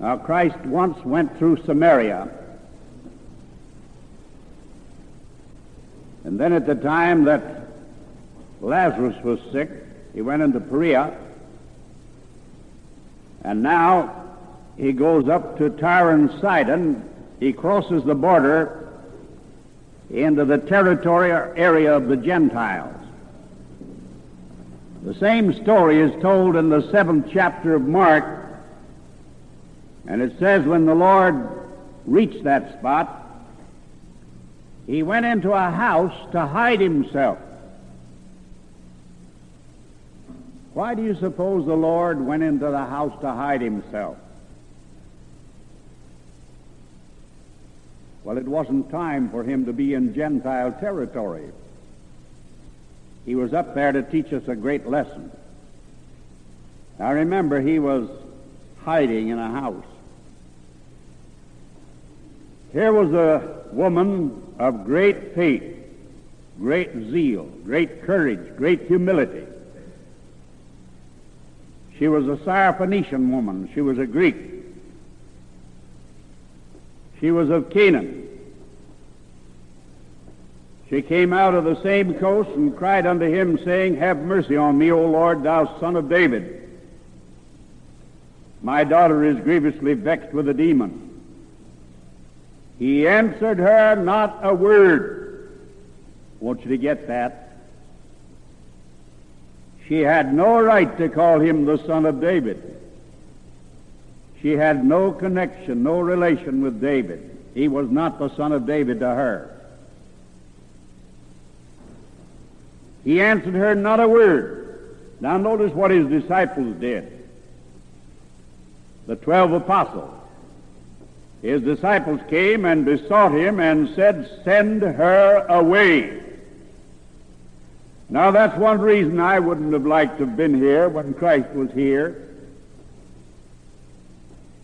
Now, Christ once went through Samaria. And then at the time that Lazarus was sick, he went into Perea. And now he goes up to Tyre and Sidon. He crosses the border into the territory or area of the Gentiles. The same story is told in the seventh chapter of Mark, and it says when the Lord reached that spot, he went into a house to hide himself. Why do you suppose the Lord went into the house to hide himself? Well, it wasn't time for him to be in Gentile territory. He was up there to teach us a great lesson. Now remember, he was hiding in a house. Here was a woman of great faith, great zeal, great courage, great humility. She was a Syrophoenician woman. She was a Greek. She was of Canaan. She came out of the same coast and cried unto him, saying, Have mercy on me, O Lord, thou son of David. My daughter is grievously vexed with a demon. He answered her not a word. I want you to get that. She had no right to call him the son of David. She had no connection, no relation with David. He was not the son of David to her. He answered her not a word. Now notice what his disciples did. The twelve apostles. His disciples came and besought him and said, Send her away. Now that's one reason I wouldn't have liked to have been here when Christ was here.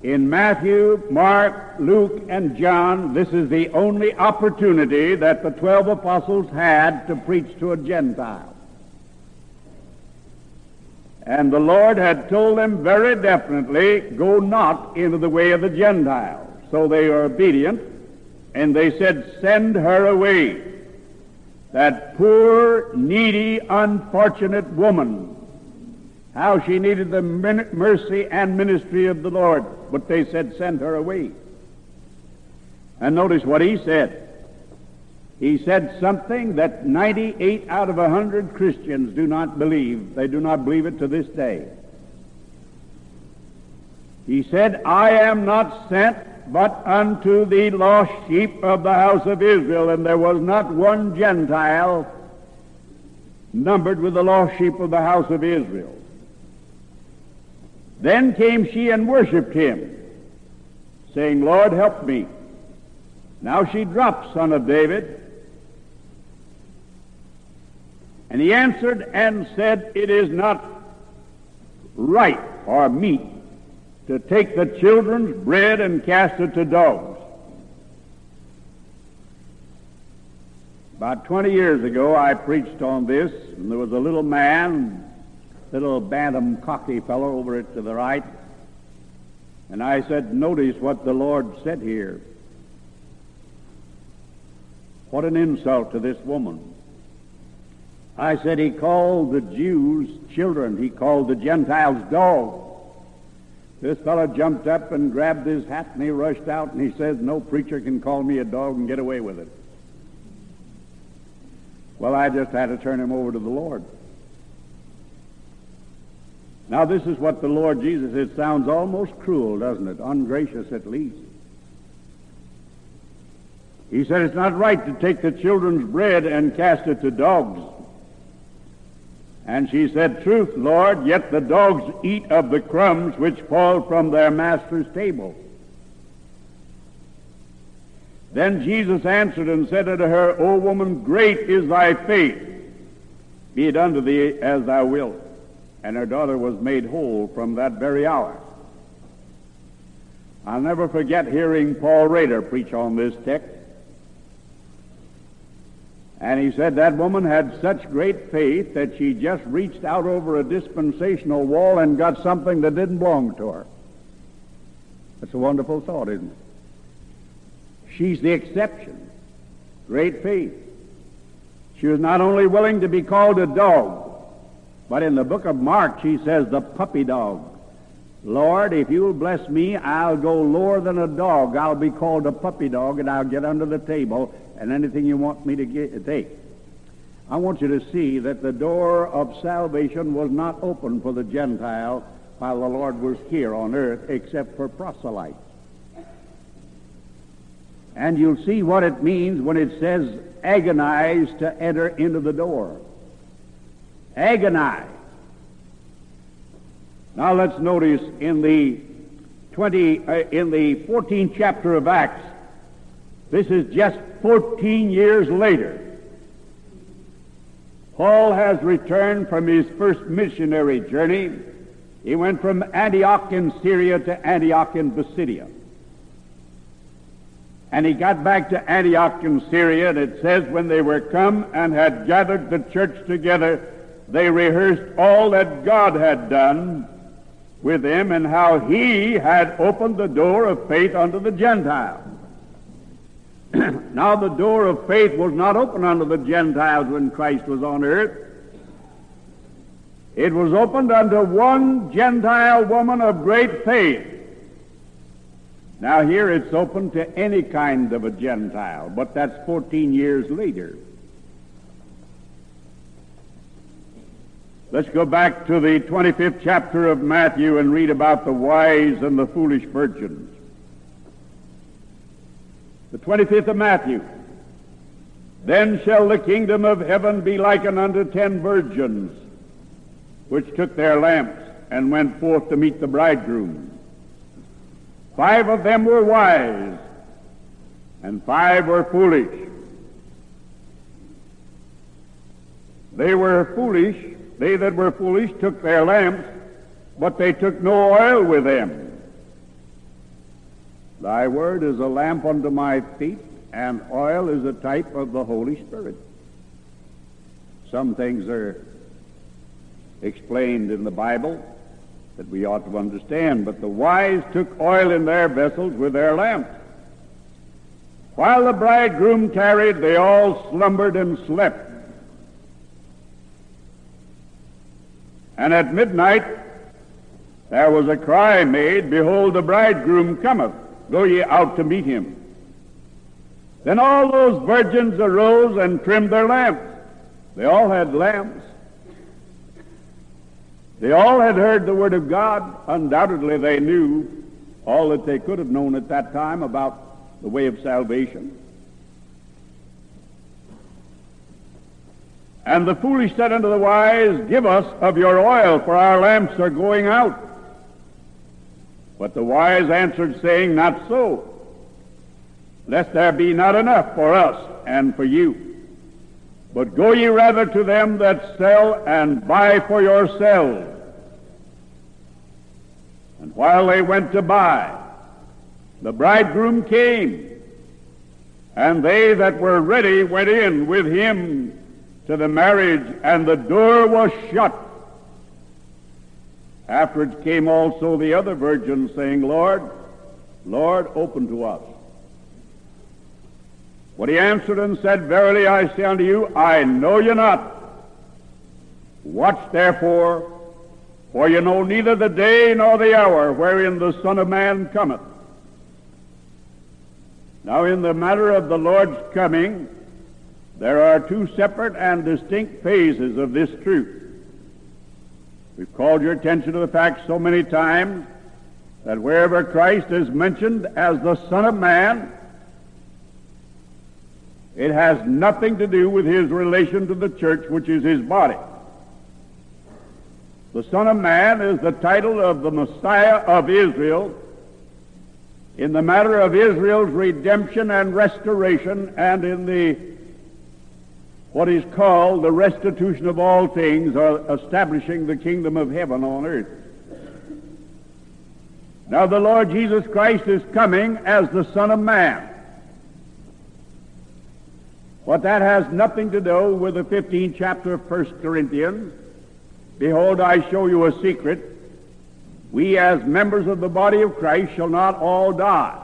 In Matthew, Mark, Luke, and John, this is the only opportunity that the twelve apostles had to preach to a Gentile. And the Lord had told them very definitely, go not into the way of the Gentiles. So they are obedient, and they said, send her away. That poor, needy, unfortunate woman. How she needed the mercy and ministry of the Lord. But they said, send her away. And notice what he said. He said something that 98 out of 100 Christians do not believe. They do not believe it to this day. He said, I am not sent but unto the lost sheep of the house of Israel. And there was not one Gentile numbered with the lost sheep of the house of Israel. Then came she and worshipped him, saying, Lord, help me. Now she dropped, son of David. And he answered and said, It is not right or meet to take the children's bread and cast it to dogs. About 20 years ago, I preached on this, and there was a little man, little bantam cocky fellow over it to the right, and I said, Notice what the Lord said here. What an insult to this woman. I said, He called the Jews children, He called the Gentiles dogs. This fellow jumped up and grabbed his hat and he rushed out and he says, No preacher can call me a dog and get away with it. Well, I just had to turn him over to the Lord. Now, this is what the Lord Jesus, it sounds almost cruel, doesn't it? Ungracious at least. He said it's not right to take the children's bread and cast it to dogs. And she said, Truth, Lord, yet the dogs eat of the crumbs which fall from their master's table. Then Jesus answered and said unto her, O woman, great is thy faith. Be it unto thee as thou wilt. And her daughter was made whole from that very hour. I'll never forget hearing Paul Rader preach on this text. And he said that woman had such great faith that she just reached out over a dispensational wall and got something that didn't belong to her. That's a wonderful thought, isn't it? She's the exception. Great faith. She was not only willing to be called a dog, but in the book of Mark she says the puppy dog. Lord, if you'll bless me, I'll go lower than a dog. I'll be called a puppy dog, and I'll get under the table, and anything you want me to get, take. I want you to see that the door of salvation was not open for the Gentile while the Lord was here on earth, except for proselytes. And you'll see what it means when it says agonize to enter into the door. Agonize. Now let's notice in the 20 uh, in the 14th chapter of Acts. This is just 14 years later. Paul has returned from his first missionary journey. He went from Antioch in Syria to Antioch in Pisidia. And he got back to Antioch in Syria, and it says, when they were come and had gathered the church together, they rehearsed all that God had done with them and how he had opened the door of faith unto the Gentiles. now the door of faith was not open unto the Gentiles when Christ was on earth. It was opened unto one Gentile woman of great faith now here it's open to any kind of a Gentile, but that's 14 years later. Let's go back to the 25th chapter of Matthew and read about the wise and the foolish virgins. The 25th of Matthew. Then shall the kingdom of heaven be likened unto ten virgins, which took their lamps and went forth to meet the bridegroom. Five of them were wise, and five were foolish. They were foolish. They that were foolish took their lamps, but they took no oil with them. Thy word is a lamp unto my feet, and oil is a type of the Holy Spirit. Some things are explained in the Bible that we ought to understand. But the wise took oil in their vessels with their lamps. While the bridegroom tarried, they all slumbered and slept. And at midnight there was a cry made, Behold, the bridegroom cometh. Go ye out to meet him. Then all those virgins arose and trimmed their lamps. They all had lamps. They all had heard the Word of God. Undoubtedly, they knew all that they could have known at that time about the way of salvation. And the foolish said unto the wise, Give us of your oil, for our lamps are going out. But the wise answered, saying, Not so, lest there be not enough for us and for you. But go ye rather to them that sell and buy for yourselves. And while they went to buy, the bridegroom came, and they that were ready went in with him to the marriage, and the door was shut. Afterwards came also the other virgins, saying, Lord, Lord, open to us. But he answered and said, Verily I say unto you, I know you not. Watch therefore, for you know neither the day nor the hour wherein the Son of Man cometh. Now in the matter of the Lord's coming, there are two separate and distinct phases of this truth. We've called your attention to the fact so many times that wherever Christ is mentioned as the Son of Man, it has nothing to do with his relation to the church, which is his body. The Son of Man is the title of the Messiah of Israel in the matter of Israel's redemption and restoration and in the what is called the restitution of all things or establishing the kingdom of heaven on earth. Now the Lord Jesus Christ is coming as the Son of Man. But that has nothing to do with the 15th chapter of 1 Corinthians. Behold, I show you a secret. we as members of the body of Christ shall not all die.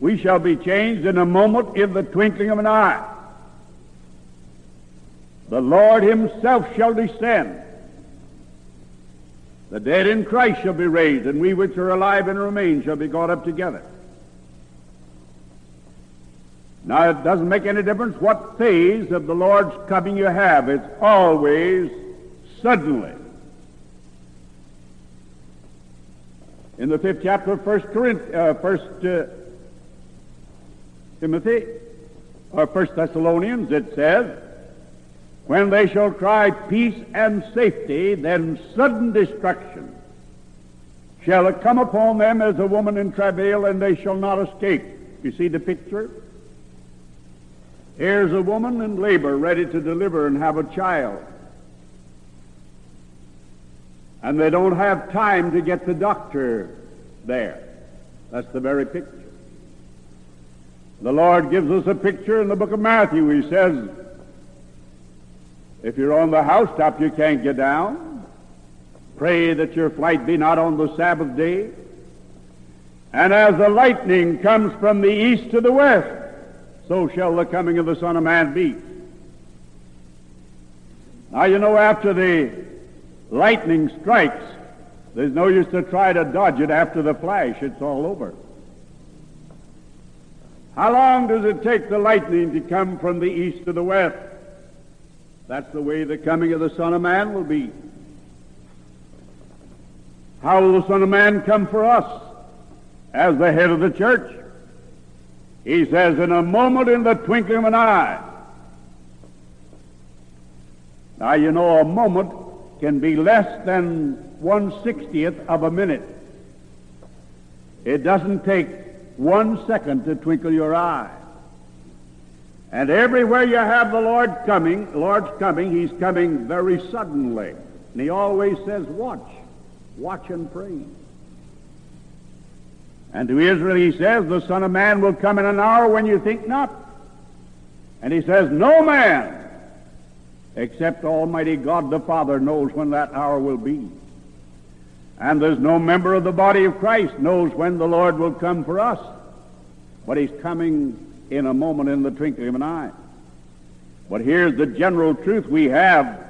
We shall be changed in a moment, in the twinkling of an eye. The Lord himself shall descend. The dead in Christ shall be raised, and we which are alive and remain shall be caught up together. Now, it doesn't make any difference what phase of the Lord's coming you have. It's always suddenly. In the fifth chapter of First Corinth, uh, First uh, Timothy, or First Thessalonians, it says, "When they shall cry peace and safety, then sudden destruction shall come upon them as a woman in travail, and they shall not escape." You see the picture? Here's a woman in labor ready to deliver and have a child. And they don't have time to get the doctor there. That's the very picture. The Lord gives us a picture in the book of Matthew. He says, if you're on the housetop, you can't get down. Pray that your flight be not on the Sabbath day. And as the lightning comes from the east to the west, so shall the coming of the Son of Man be. Now, you know, after the lightning strikes, there's no use to try to dodge it after the flash. It's all over. How long does it take the lightning to come from the east to the west? That's the way the coming of the Son of Man will be. How will the Son of Man come for us as the head of the church? He says, in a moment, in the twinkling of an eye. Now, you know, a moment can be less than one sixtieth of a minute. It doesn't take one second to twinkle your eye. And everywhere you have the Lord coming, Lord's coming, He's coming very suddenly. And He always says, watch, watch and pray. And to Israel he says, The Son of Man will come in an hour when you think not. And he says, No man except Almighty God the Father knows when that hour will be. And there's no member of the body of Christ knows when the Lord will come for us. But he's coming in a moment in the twinkling of an eye. But here's the general truth we have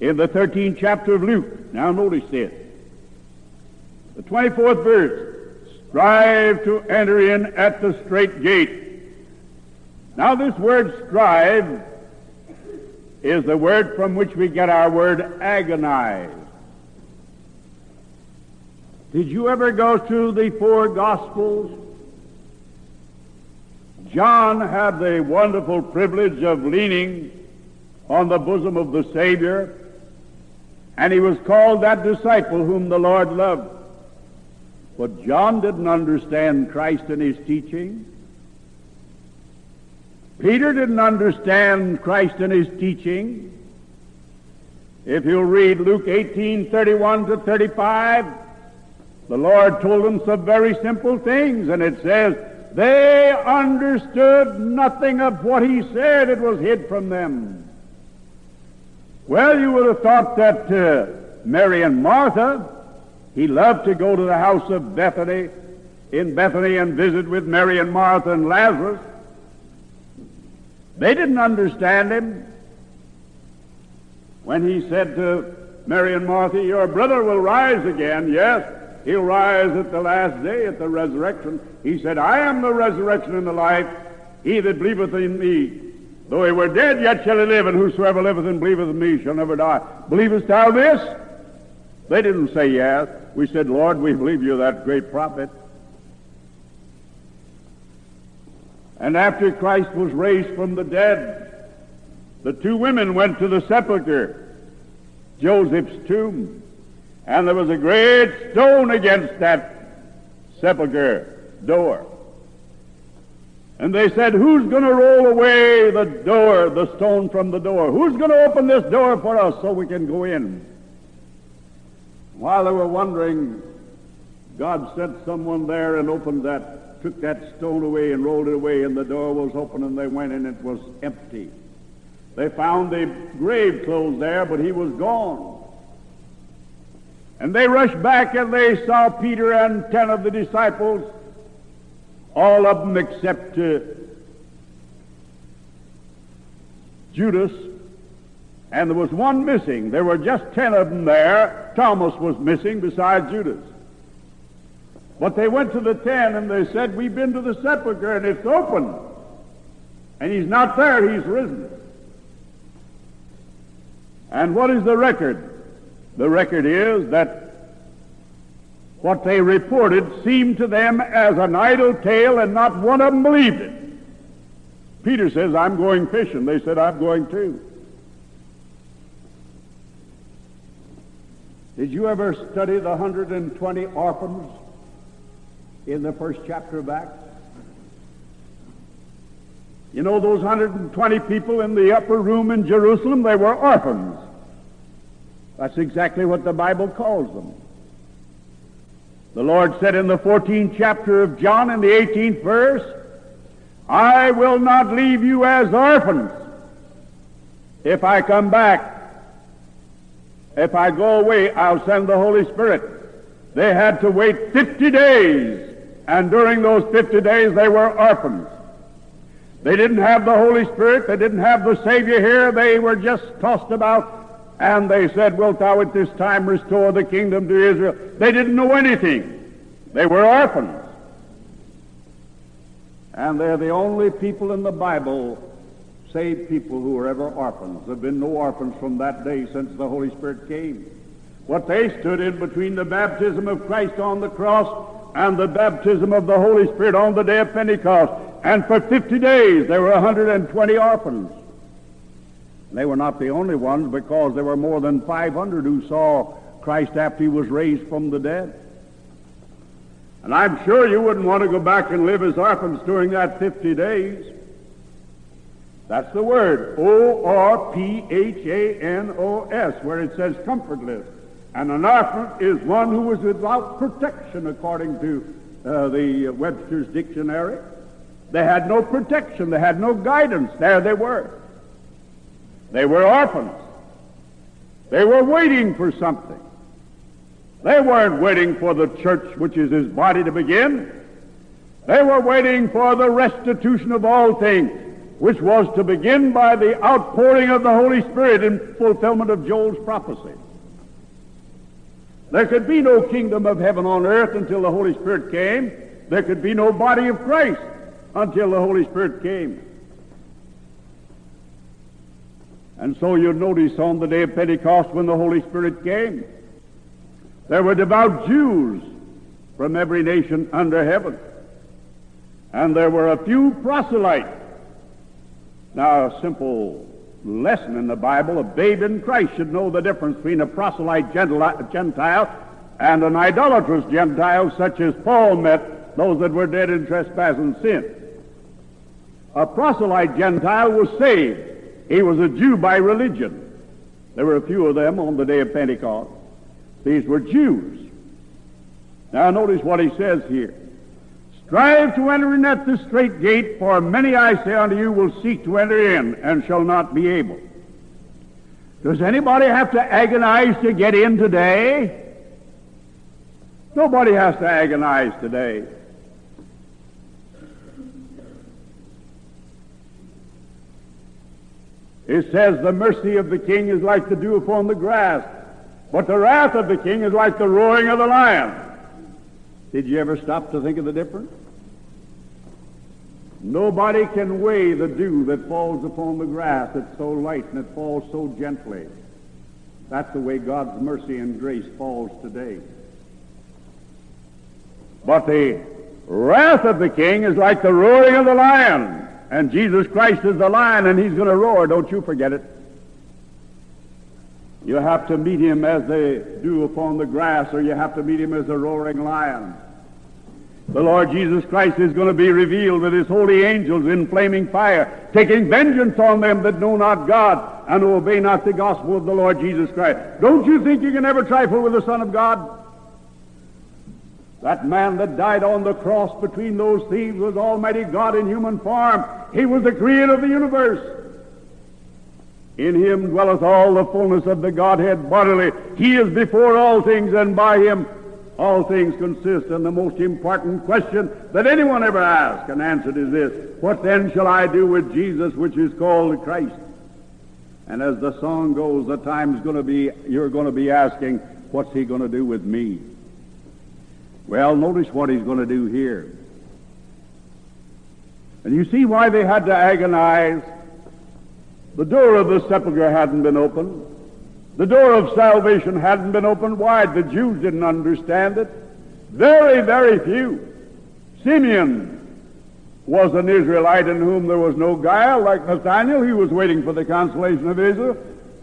in the 13th chapter of Luke. Now notice this. The 24th verse. Strive to enter in at the strait gate. Now, this word strive is the word from which we get our word agonize. Did you ever go through the four Gospels? John had the wonderful privilege of leaning on the bosom of the Savior, and he was called that disciple whom the Lord loved. But John didn't understand Christ and his teaching. Peter didn't understand Christ and his teaching. If you'll read Luke 18, 31 to 35, the Lord told them some very simple things, and it says, they understood nothing of what he said. It was hid from them. Well, you would have thought that uh, Mary and Martha he loved to go to the house of Bethany, in Bethany, and visit with Mary and Martha and Lazarus. They didn't understand him when he said to Mary and Martha, Your brother will rise again. Yes, he'll rise at the last day, at the resurrection. He said, I am the resurrection and the life. He that believeth in me, though he were dead, yet shall he live, and whosoever liveth and believeth in me shall never die. Believest thou this? They didn't say yes. We said, Lord, we believe you're that great prophet. And after Christ was raised from the dead, the two women went to the sepulchre, Joseph's tomb, and there was a great stone against that sepulchre door. And they said, Who's going to roll away the door, the stone from the door? Who's going to open this door for us so we can go in? While they were wondering, God sent someone there and opened that, took that stone away and rolled it away, and the door was open, and they went in, it was empty. They found the grave clothes there, but he was gone. And they rushed back and they saw Peter and ten of the disciples, all of them except uh, Judas, and there was one missing. There were just ten of them there. Thomas was missing besides Judas. But they went to the ten and they said, We've been to the sepulchre and it's open. And he's not there, he's risen. And what is the record? The record is that what they reported seemed to them as an idle tale, and not one of them believed it. Peter says, I'm going fishing. They said, I'm going too. Did you ever study the 120 orphans in the first chapter of Acts? You know those 120 people in the upper room in Jerusalem, they were orphans. That's exactly what the Bible calls them. The Lord said in the 14th chapter of John in the 18th verse, I will not leave you as orphans if I come back. If I go away, I'll send the Holy Spirit. They had to wait 50 days, and during those 50 days they were orphans. They didn't have the Holy Spirit. They didn't have the Savior here. They were just tossed about and they said, Wilt thou at this time restore the kingdom to Israel? They didn't know anything. They were orphans. And they're the only people in the Bible, saved people who were ever orphans. There have been no orphans from that day since the Holy Spirit came. What they stood in between the baptism of Christ on the cross and the baptism of the Holy Spirit on the day of Pentecost. And for 50 days there were 120 orphans. They were not the only ones because there were more than 500 who saw Christ after he was raised from the dead. And I'm sure you wouldn't want to go back and live as orphans during that 50 days. That's the word, O-R-P-H-A-N-O-S, where it says comfortless. And an orphan is one who is without protection, according to uh, the Webster's Dictionary. They had no protection. They had no guidance. There they were. They were orphans. They were waiting for something. They weren't waiting for the church, which is his body, to begin. They were waiting for the restitution of all things, which was to begin by the outpouring of the Holy Spirit in fulfillment of Joel's prophecy. There could be no kingdom of heaven on earth until the Holy Spirit came. There could be no body of Christ until the Holy Spirit came. And so you'll notice on the day of Pentecost when the Holy Spirit came, there were devout Jews from every nation under heaven. And there were a few proselytes. Now, a simple lesson in the Bible, a babe in Christ should know the difference between a proselyte Gentile and an idolatrous Gentile, such as Paul met those that were dead in trespass and sin. A proselyte Gentile was saved. He was a Jew by religion. There were a few of them on the day of Pentecost. These were Jews. Now notice what he says here. Strive to enter in at the straight gate, for many, I say unto you, will seek to enter in, and shall not be able. Does anybody have to agonize to get in today? Nobody has to agonize today. It says the mercy of the king is like the dew upon the grass, but the wrath of the king is like the roaring of the lion. Did you ever stop to think of the difference? Nobody can weigh the dew that falls upon the grass. It's so light and it falls so gently. That's the way God's mercy and grace falls today. But the wrath of the king is like the roaring of the lion. And Jesus Christ is the lion, and he's going to roar. Don't you forget it. You have to meet him as they do upon the grass, or you have to meet him as a roaring lion. The Lord Jesus Christ is going to be revealed with his holy angels in flaming fire, taking vengeance on them that know not God and obey not the gospel of the Lord Jesus Christ. Don't you think you can ever trifle with the Son of God? That man that died on the cross between those thieves was Almighty God in human form. He was the creator of the universe. In him dwelleth all the fullness of the Godhead bodily. He is before all things, and by him all things consist. And the most important question that anyone ever asked and answered is this What then shall I do with Jesus, which is called Christ? And as the song goes, the time's going to be, you're going to be asking, What's he going to do with me? Well, notice what he's going to do here. And you see why they had to agonize. The door of the sepulchre hadn't been opened. The door of salvation hadn't been opened wide. The Jews didn't understand it. Very, very few. Simeon was an Israelite in whom there was no guile, like Nathaniel. He was waiting for the consolation of Israel.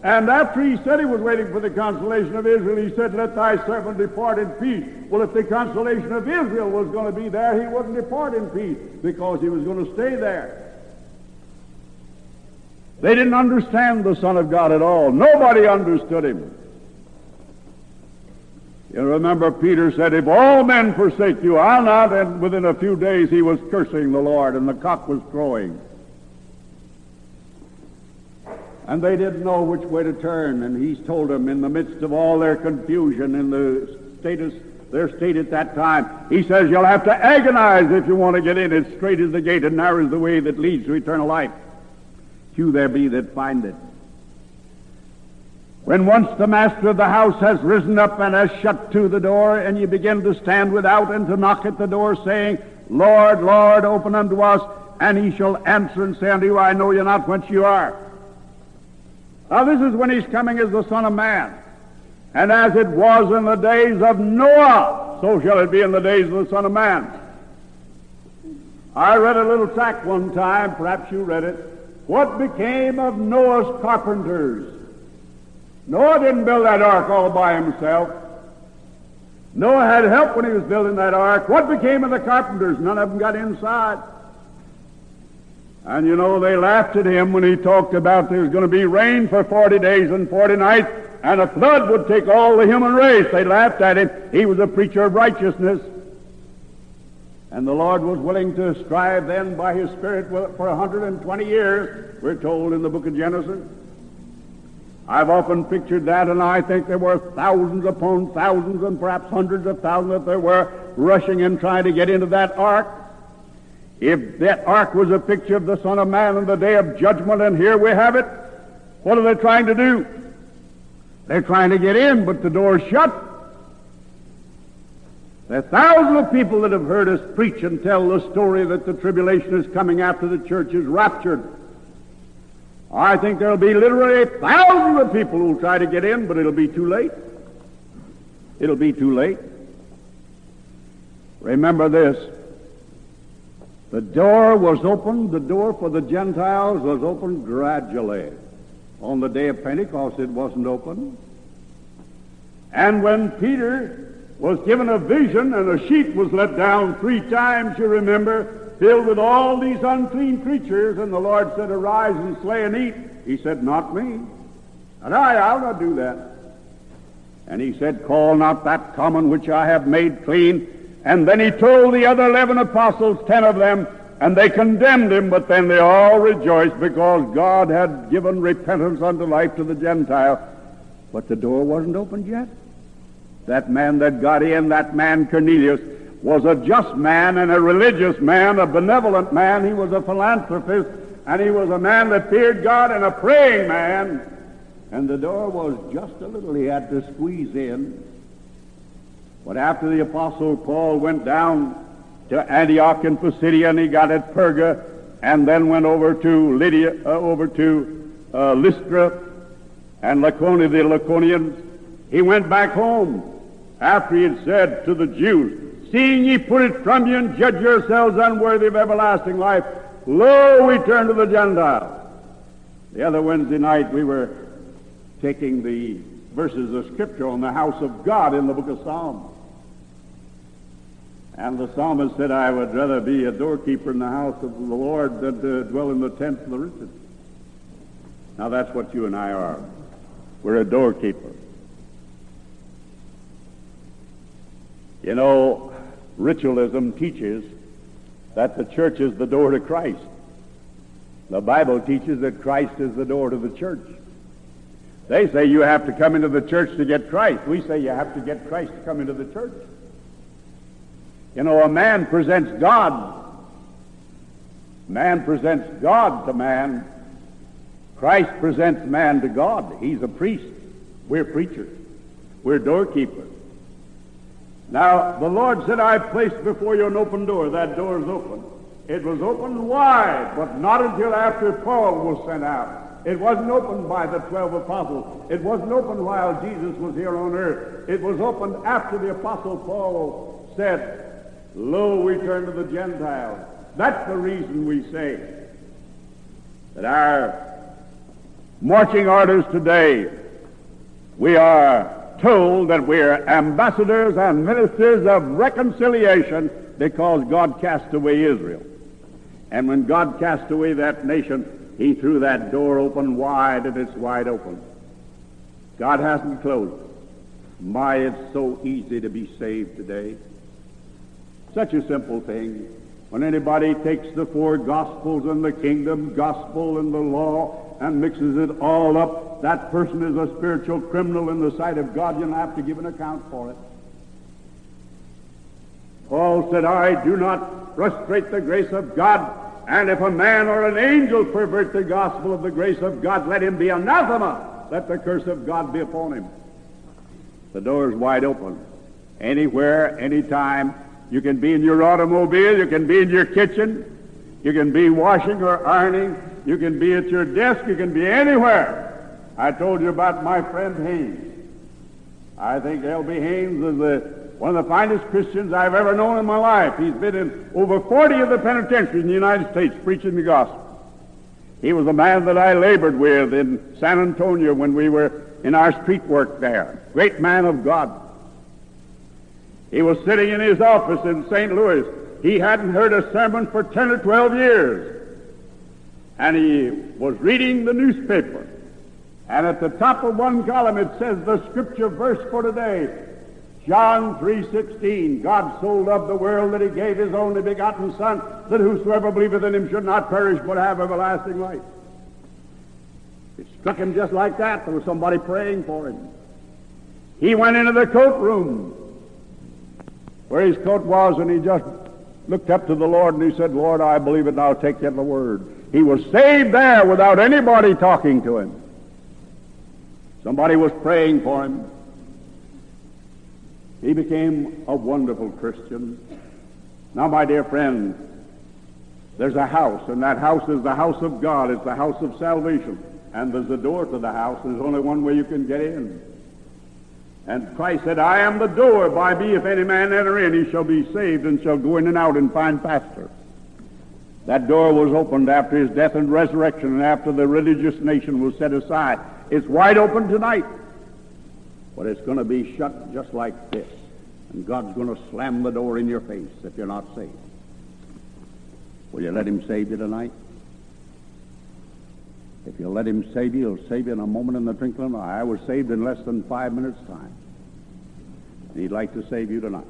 And after he said he was waiting for the consolation of Israel, he said, Let thy servant depart in peace. Well, if the consolation of Israel was going to be there, he wouldn't depart in peace because he was going to stay there. They didn't understand the Son of God at all. Nobody understood him. You remember Peter said, If all men forsake you, I'll not. And within a few days he was cursing the Lord, and the cock was crowing. And they didn't know which way to turn. And he's told them in the midst of all their confusion in the status, their state at that time, he says, You'll have to agonize if you want to get in. As straight is the gate and narrow is the way that leads to eternal life. Few there be that find it. When once the master of the house has risen up and has shut to the door, and you begin to stand without and to knock at the door, saying, Lord, Lord, open unto us, and he shall answer and say unto you, I know you not whence you are. Now this is when he's coming as the Son of Man. And as it was in the days of Noah, so shall it be in the days of the Son of Man. I read a little tract one time, perhaps you read it, what became of Noah's carpenters? Noah didn't build that ark all by himself. Noah had help when he was building that ark. What became of the carpenters? None of them got inside. And you know, they laughed at him when he talked about there was going to be rain for 40 days and 40 nights, and a flood would take all the human race. They laughed at him. He was a preacher of righteousness. And the Lord was willing to strive then by His Spirit for 120 years, we're told in the book of Genesis. I've often pictured that, and I think there were thousands upon thousands and perhaps hundreds of thousands that there were rushing in trying to get into that ark. If that ark was a picture of the Son of Man in the day of judgment, and here we have it, what are they trying to do? They're trying to get in, but the door's shut. There are thousands of people that have heard us preach and tell the story that the tribulation is coming after the church is raptured. I think there'll be literally thousands of people who'll try to get in, but it'll be too late. It'll be too late. Remember this. The door was opened, the door for the Gentiles was opened gradually. On the day of Pentecost, it wasn't open. And when Peter was given a vision, and a sheet was let down three times, you remember, filled with all these unclean creatures. And the Lord said, Arise and slay and eat. He said, Not me. And I, I'll not do that. And he said, Call not that common which I have made clean. And then he told the other eleven apostles, ten of them, and they condemned him, but then they all rejoiced because God had given repentance unto life to the Gentile. But the door wasn't opened yet. That man that got in, that man Cornelius, was a just man and a religious man, a benevolent man. He was a philanthropist, and he was a man that feared God and a praying man. And the door was just a little he had to squeeze in. But after the Apostle Paul went down to Antioch in Pisidia, and he got at Perga, and then went over to Lydia, uh, over to uh, Lystra and Lycaonia, the Lycaonians, he went back home after he had said to the Jews, Seeing ye put it from you and judge yourselves unworthy of everlasting life, lo, we turn to the Gentiles. The other Wednesday night we were taking the verses of Scripture on the house of God in the book of Psalms. And the psalmist said, I would rather be a doorkeeper in the house of the Lord than to dwell in the tents of the rich. Now that's what you and I are. We're a doorkeeper. You know, ritualism teaches that the church is the door to Christ. The Bible teaches that Christ is the door to the church. They say you have to come into the church to get Christ. We say you have to get Christ to come into the church. You know, a man presents God. Man presents God to man. Christ presents man to God. He's a priest. We're preachers. We're doorkeepers. Now, the Lord said, I placed before you an open door. That door is open. It was opened wide, but not until after Paul was sent out. It wasn't opened by the twelve apostles. It wasn't opened while Jesus was here on earth. It was opened after the apostle Paul said, Lo, we turn to the Gentiles. That's the reason we say that our marching orders today, we are told that we're ambassadors and ministers of reconciliation because God cast away Israel. And when God cast away that nation, he threw that door open wide and it's wide open. God hasn't closed it. My, it's so easy to be saved today. Such a simple thing. When anybody takes the four gospels and the kingdom gospel and the law and mixes it all up, that person is a spiritual criminal in the sight of God. You'll have to give an account for it. Paul said, I do not frustrate the grace of God, and if a man or an angel pervert the gospel of the grace of God, let him be anathema. Let the curse of God be upon him. The door is wide open. Anywhere, anytime. You can be in your automobile. You can be in your kitchen. You can be washing or ironing. You can be at your desk. You can be anywhere. I told you about my friend Haynes. I think L.B. Haynes is the one of the finest Christians I've ever known in my life. He's been in over 40 of the penitentiaries in the United States preaching the gospel. He was a man that I labored with in San Antonio when we were in our street work there. Great man of God. He was sitting in his office in St. Louis. He hadn't heard a sermon for 10 or 12 years. And he was reading the newspaper. And at the top of one column it says the scripture verse for today. John 3.16, God so loved the world that he gave his only begotten Son, that whosoever believeth in him should not perish but have everlasting life. It struck him just like that. There was somebody praying for him. He went into the coat room where his coat was, and he just looked up to the Lord and he said, Lord, I believe it, I'll take at the word. He was saved there without anybody talking to him. Somebody was praying for him. He became a wonderful Christian. Now, my dear friend, there's a house, and that house is the house of God. It's the house of salvation. And there's a door to the house. and There's only one way you can get in. And Christ said, I am the door. By me, if any man enter in, he shall be saved and shall go in and out and find pasture. That door was opened after his death and resurrection and after the religious nation was set aside. It's wide open tonight. But it's going to be shut just like this. And God's going to slam the door in your face if you're not saved. Will you let him save you tonight? If you let him save you, he'll save you in a moment in the twinkling of an eye. I was saved in less than five minutes' time. And he'd like to save you tonight.